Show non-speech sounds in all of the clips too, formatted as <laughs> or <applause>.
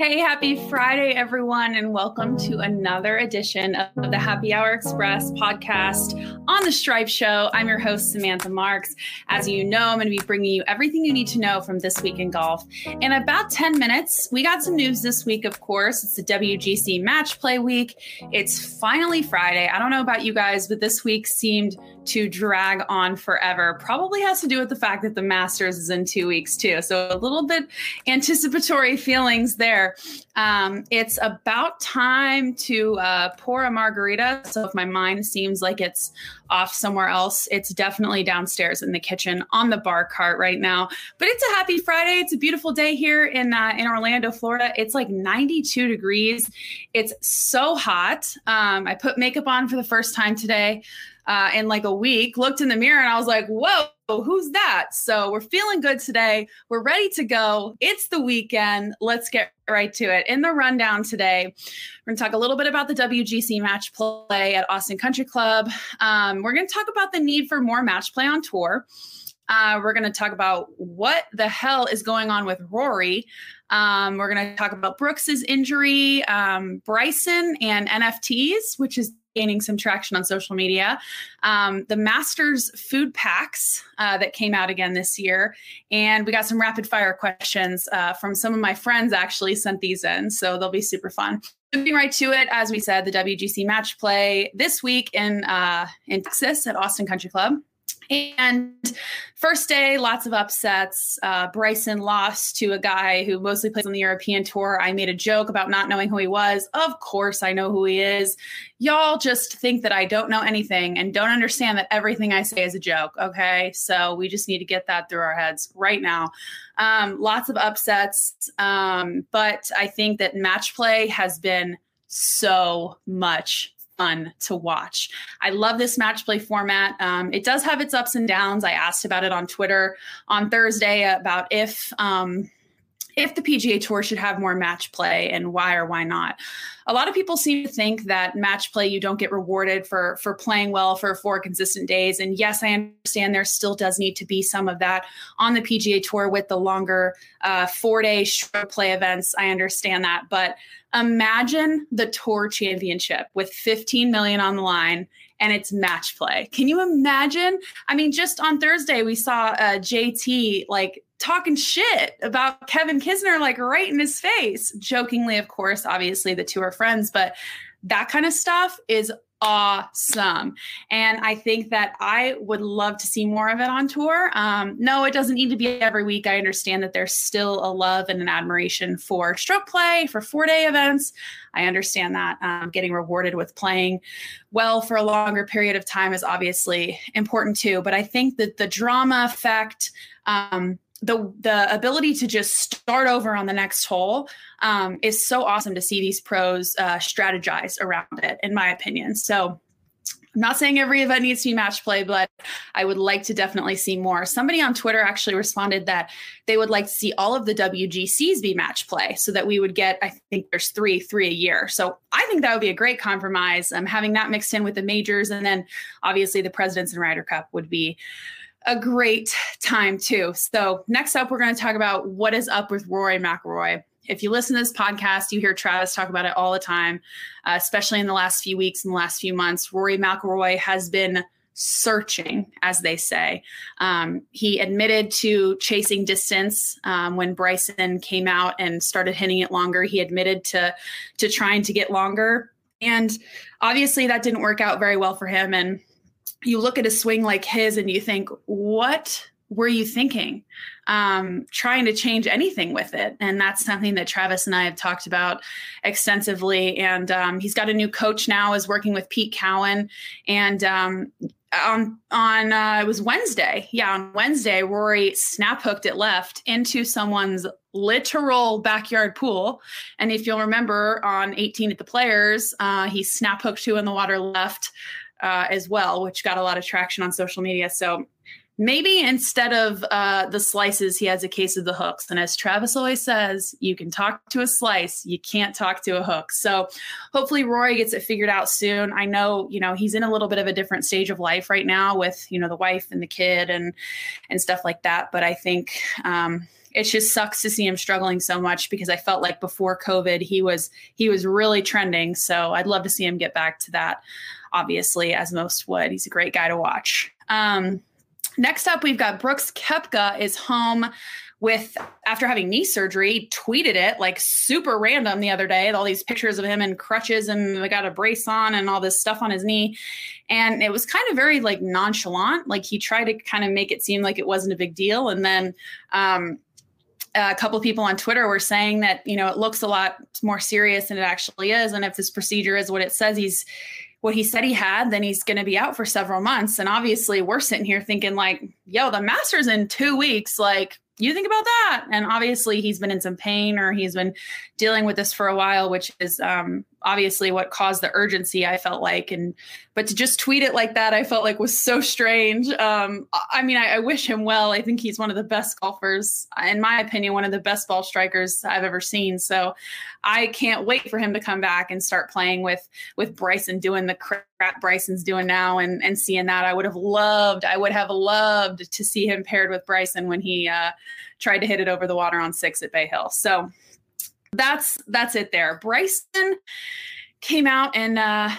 Hey, happy Friday, everyone, and welcome to another edition of the Happy Hour Express podcast on the Stripe Show. I'm your host, Samantha Marks. As you know, I'm going to be bringing you everything you need to know from this week in golf. In about 10 minutes, we got some news this week, of course. It's the WGC Match Play Week. It's finally Friday. I don't know about you guys, but this week seemed to drag on forever. Probably has to do with the fact that the Masters is in two weeks, too. So a little bit anticipatory feelings there. Um, it's about time to uh, pour a margarita. So if my mind seems like it's off somewhere else, it's definitely downstairs in the kitchen on the bar cart right now. But it's a happy Friday. It's a beautiful day here in uh, in Orlando, Florida. It's like 92 degrees. It's so hot. Um, I put makeup on for the first time today uh, in like a week. Looked in the mirror and I was like, whoa who's that? So we're feeling good today. We're ready to go. It's the weekend. Let's get right to it. In the rundown today, we're going to talk a little bit about the WGC match play at Austin Country Club. Um, we're going to talk about the need for more match play on tour. Uh, we're going to talk about what the hell is going on with Rory. Um, we're going to talk about Brooks's injury, um, Bryson, and NFTs, which is gaining some traction on social media. Um, the Masters food packs uh, that came out again this year, and we got some rapid fire questions uh, from some of my friends. Actually, sent these in, so they'll be super fun. Moving right to it, as we said, the WGC match play this week in uh, in Texas at Austin Country Club. And first day, lots of upsets. Uh, Bryson lost to a guy who mostly plays on the European tour. I made a joke about not knowing who he was. Of course, I know who he is. Y'all just think that I don't know anything and don't understand that everything I say is a joke. Okay. So we just need to get that through our heads right now. Um, lots of upsets. Um, but I think that match play has been so much fun to watch. I love this match play format. Um, it does have its ups and downs. I asked about it on Twitter on Thursday about if um, if the PGA Tour should have more match play and why or why not. A lot of people seem to think that match play you don't get rewarded for for playing well for four consistent days. And yes, I understand there still does need to be some of that on the PGA Tour with the longer uh, four day short play events. I understand that, but imagine the tour championship with 15 million on the line and it's match play. Can you imagine? I mean, just on Thursday, we saw uh, JT like talking shit about Kevin Kisner, like right in his face, jokingly, of course. Obviously, the two are friends, but that kind of stuff is awesome. And I think that I would love to see more of it on tour. Um, no, it doesn't need to be every week. I understand that there's still a love and an admiration for stroke play, for four day events. I understand that um, getting rewarded with playing well for a longer period of time is obviously important too. But I think that the drama effect, um, the the ability to just start over on the next hole um, is so awesome to see these pros uh, strategize around it, in my opinion. So. I'm not saying every event needs to be match play, but I would like to definitely see more. Somebody on Twitter actually responded that they would like to see all of the WGCs be match play so that we would get, I think there's three, three a year. So I think that would be a great compromise. Um, having that mixed in with the majors and then obviously the Presidents and Ryder Cup would be a great time too. So next up, we're going to talk about what is up with Rory McIlroy. If you listen to this podcast, you hear Travis talk about it all the time, uh, especially in the last few weeks and the last few months. Rory McIlroy has been searching, as they say. Um, he admitted to chasing distance um, when Bryson came out and started hitting it longer. He admitted to to trying to get longer, and obviously that didn't work out very well for him. And you look at a swing like his and you think, what were you thinking? Um, trying to change anything with it. And that's something that Travis and I have talked about extensively. And um, he's got a new coach now, is working with Pete Cowan. And um, on on uh, it was Wednesday. Yeah, on Wednesday, Rory snap hooked it left into someone's literal backyard pool. And if you'll remember, on 18 at the Players, uh, he snap hooked two in the water left uh, as well, which got a lot of traction on social media. So maybe instead of uh, the slices, he has a case of the hooks. And as Travis always says, you can talk to a slice, you can't talk to a hook. So hopefully Rory gets it figured out soon. I know, you know, he's in a little bit of a different stage of life right now with, you know, the wife and the kid and and stuff like that. But I think um, it just sucks to see him struggling so much because I felt like before COVID he was he was really trending. So I'd love to see him get back to that. Obviously, as most would, he's a great guy to watch. Um, next up, we've got Brooks Koepka is home with after having knee surgery tweeted it like super random the other day all these pictures of him in crutches and got a brace on and all this stuff on his knee and it was kind of very like nonchalant like he tried to kind of make it seem like it wasn't a big deal and then um, a couple of people on Twitter were saying that you know it looks a lot more serious than it actually is, and if this procedure is what it says he's what he said he had, then he's going to be out for several months. And obviously, we're sitting here thinking like, yo, the Masters in two weeks, like you think about that. And obviously he's been in some pain or he's been dealing with this for a while which is um, obviously what caused the urgency i felt like. And but to just tweet it like that i felt like was so strange. Um, i mean I, I, wish him well. I think he's one of the best golfers in my opinion one of the best ball strikers i've ever seen. So i can't wait for him to come back and start playing with with bryson doing the crap bryson's doing now and and seeing that. I would have loved i would have loved to see him paired with bryson when he uh, tried to hit it over the water on six at bay hill. So that's that's it there. Bryson came out and uh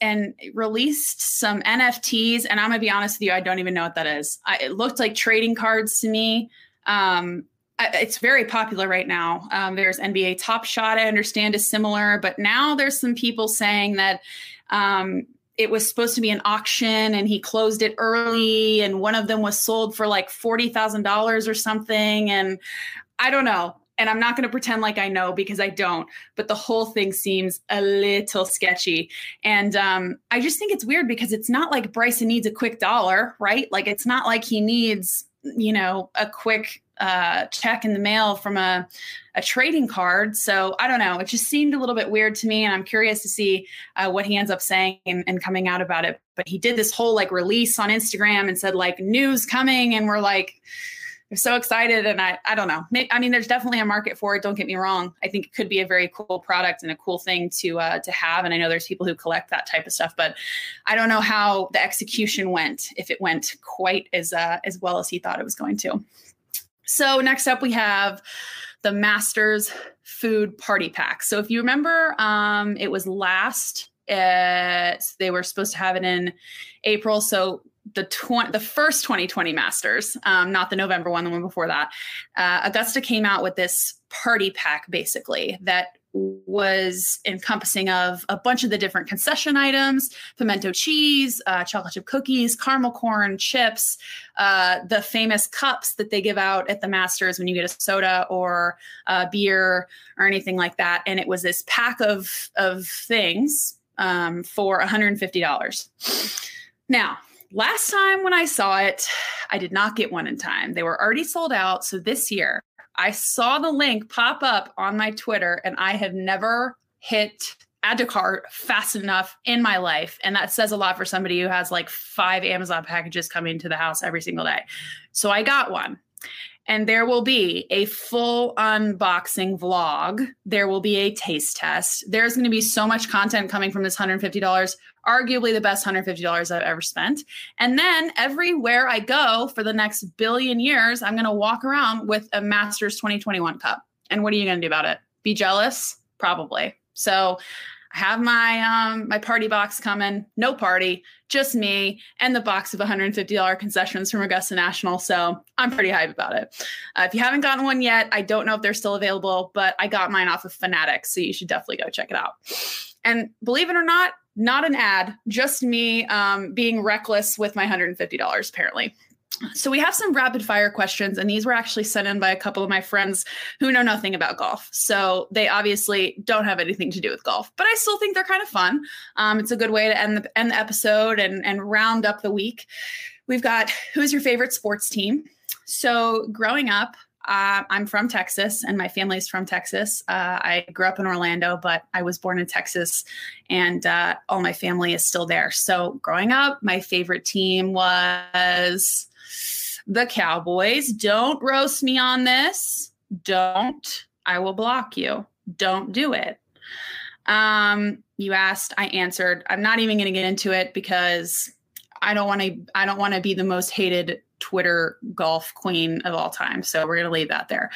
and released some NFTs and I'm going to be honest with you I don't even know what that is. I, it looked like trading cards to me. Um it's very popular right now. Um, there's NBA Top Shot, I understand, is similar, but now there's some people saying that um, it was supposed to be an auction and he closed it early, and one of them was sold for like forty thousand dollars or something. And I don't know and I'm not going to pretend like I know because I don't, but the whole thing seems a little sketchy. And um, I just think it's weird because it's not like Bryson needs a quick dollar, right? Like it's not like he needs, you know, a quick uh, check in the mail from a, a trading card. So I don't know. It just seemed a little bit weird to me. And I'm curious to see uh, what he ends up saying and, and coming out about it. But he did this whole like release on Instagram and said, like, news coming. And we're like, I'm so excited. And I, I don't know. I mean, there's definitely a market for it. Don't get me wrong. I think it could be a very cool product and a cool thing to uh, to have. And I know there's people who collect that type of stuff, but I don't know how the execution went. If it went quite as uh, as well as he thought it was going to. So next up, we have the Masters Food Party Pack. So if you remember, um, it was last. Uh, they were supposed to have it in April. So the tw- the first 2020 Masters, um, not the November one, the one before that. Uh, Augusta came out with this party pack basically that was encompassing of a bunch of the different concession items pimento cheese uh, chocolate chip cookies caramel corn chips uh, the famous cups that they give out at the masters when you get a soda or a beer or anything like that and it was this pack of of things um, for $150 now Last time when I saw it, I did not get one in time. They were already sold out. So this year, I saw the link pop up on my Twitter, and I have never hit add to cart fast enough in my life. And that says a lot for somebody who has like five Amazon packages coming to the house every single day. So I got one. And there will be a full unboxing vlog. There will be a taste test. There's going to be so much content coming from this $150 arguably the best $150 I've ever spent. And then everywhere I go for the next billion years, I'm going to walk around with a Masters 2021 cup. And what are you going to do about it? Be jealous? Probably. So have my um my party box coming. No party, just me and the box of $150 concessions from Augusta National. So I'm pretty hype about it. Uh, if you haven't gotten one yet, I don't know if they're still available, but I got mine off of Fanatics, so you should definitely go check it out. And believe it or not, not an ad, just me um, being reckless with my $150, apparently. So we have some rapid fire questions, and these were actually sent in by a couple of my friends who know nothing about golf. So they obviously don't have anything to do with golf, but I still think they're kind of fun. Um, it's a good way to end the end the episode and and round up the week. We've got who's your favorite sports team? So growing up, uh, I'm from Texas, and my family's from Texas. Uh, I grew up in Orlando, but I was born in Texas, and uh, all my family is still there. So, growing up, my favorite team was the Cowboys. Don't roast me on this. Don't. I will block you. Don't do it. Um, you asked, I answered. I'm not even going to get into it because I don't want to. I don't want to be the most hated Twitter golf queen of all time. So we're going to leave that there.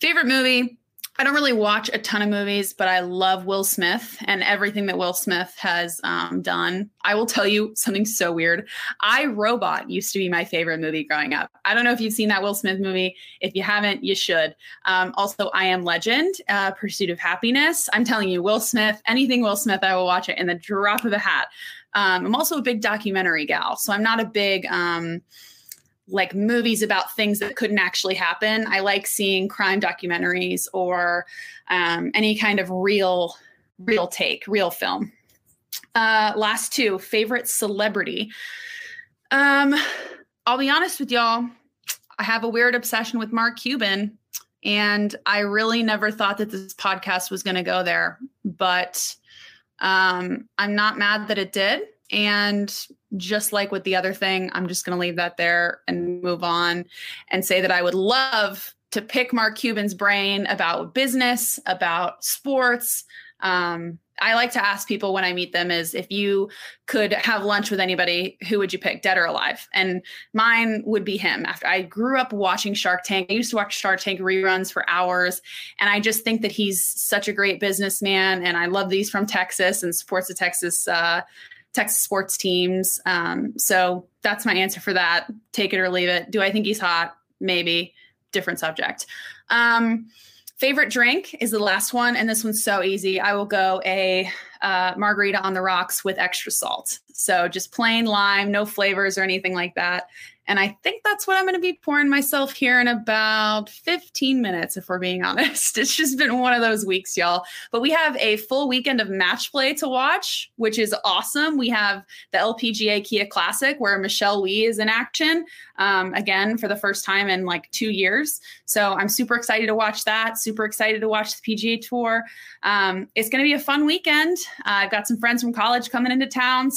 Favorite movie? I don't really watch a ton of movies, but I love Will Smith and everything that Will Smith has um, done. I will tell you something so weird. I Robot used to be my favorite movie growing up. I don't know if you've seen that Will Smith movie. If you haven't, you should. Um, also, I Am Legend, uh, Pursuit of Happiness. I'm telling you, Will Smith, anything Will Smith, I will watch it in the drop of a hat. Um, I'm also a big documentary gal, so I'm not a big. Um, like movies about things that couldn't actually happen. I like seeing crime documentaries or um, any kind of real, real take, real film. Uh, last two favorite celebrity. Um, I'll be honest with y'all. I have a weird obsession with Mark Cuban, and I really never thought that this podcast was going to go there, but um, I'm not mad that it did. And just like with the other thing, I'm just going to leave that there and move on and say that I would love to pick Mark Cuban's brain about business, about sports, um, I like to ask people when I meet them is if you could have lunch with anybody, who would you pick, dead or alive? And mine would be him. After I grew up watching Shark Tank, I used to watch Shark Tank reruns for hours, and I just think that he's such a great businessman. And I love these from Texas and supports the Texas uh, Texas sports teams. Um, so that's my answer for that. Take it or leave it. Do I think he's hot? Maybe. Different subject. Um, Favorite drink is the last one, and this one's so easy. I will go a uh, margarita on the rocks with extra salt. So just plain lime, no flavors or anything like that. And I think that's what I'm going to be pouring myself here in about 15 minutes, if we're being <laughs> honest. It's just been one of those weeks, y'all. But we have a full weekend of match play to watch, which is awesome. We have the LPGA Kia Classic where Michelle Wie is in action um, again for the first time in like two years. So I'm super excited to watch that. Super excited to watch the PGA Tour. Um, it's going to be a fun weekend. Uh, I've got some friends from college coming into town.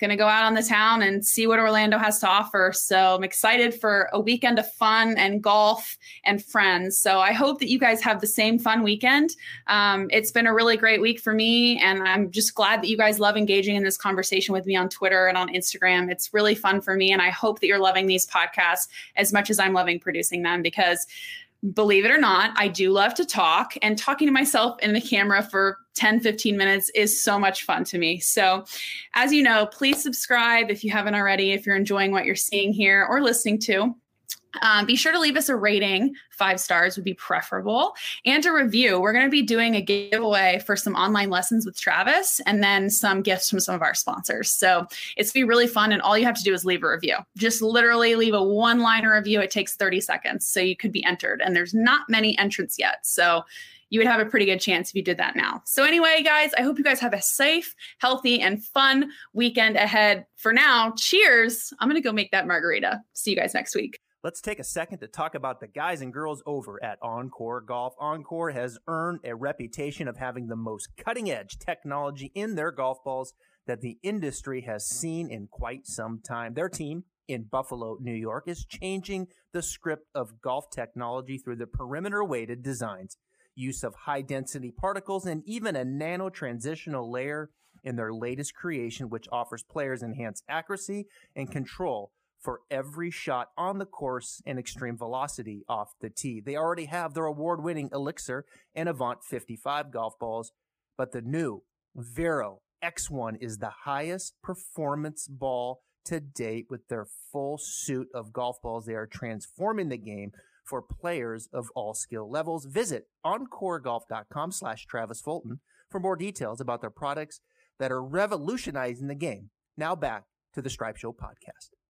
Going to go out on the town and see what Orlando has to offer. So I'm excited for a weekend of fun and golf and friends. So I hope that you guys have the same fun weekend. Um, it's been a really great week for me, and I'm just glad that you guys love engaging in this conversation with me on Twitter and on Instagram. It's really fun for me, and I hope that you're loving these podcasts as much as I'm loving producing them because believe it or not, I do love to talk, and talking to myself in the camera for 10, 15 minutes is so much fun to me. So, as you know, please subscribe if you haven't already, if you're enjoying what you're seeing here or listening to. Um, be sure to leave us a rating. Five stars would be preferable. And a review. We're going to be doing a giveaway for some online lessons with Travis and then some gifts from some of our sponsors. So it's going to be really fun. And all you have to do is leave a review. Just literally leave a one liner review. It takes 30 seconds. So you could be entered. And there's not many entrants yet. So you would have a pretty good chance if you did that now. So, anyway, guys, I hope you guys have a safe, healthy, and fun weekend ahead. For now, cheers. I'm going to go make that margarita. See you guys next week. Let's take a second to talk about the guys and girls over at OnCore Golf. OnCore has earned a reputation of having the most cutting edge technology in their golf balls that the industry has seen in quite some time. Their team in Buffalo, New York is changing the script of golf technology through the perimeter weighted designs, use of high density particles, and even a nano transitional layer in their latest creation, which offers players enhanced accuracy and control for every shot on the course and extreme velocity off the tee. They already have their award winning Elixir and Avant 55 golf balls, but the new Vero X1 is the highest performance ball to date with their full suit of golf balls. They are transforming the game for players of all skill levels. Visit oncoregolf.com slash Travis Fulton for more details about their products that are revolutionizing the game. Now back to the Stripe Show podcast.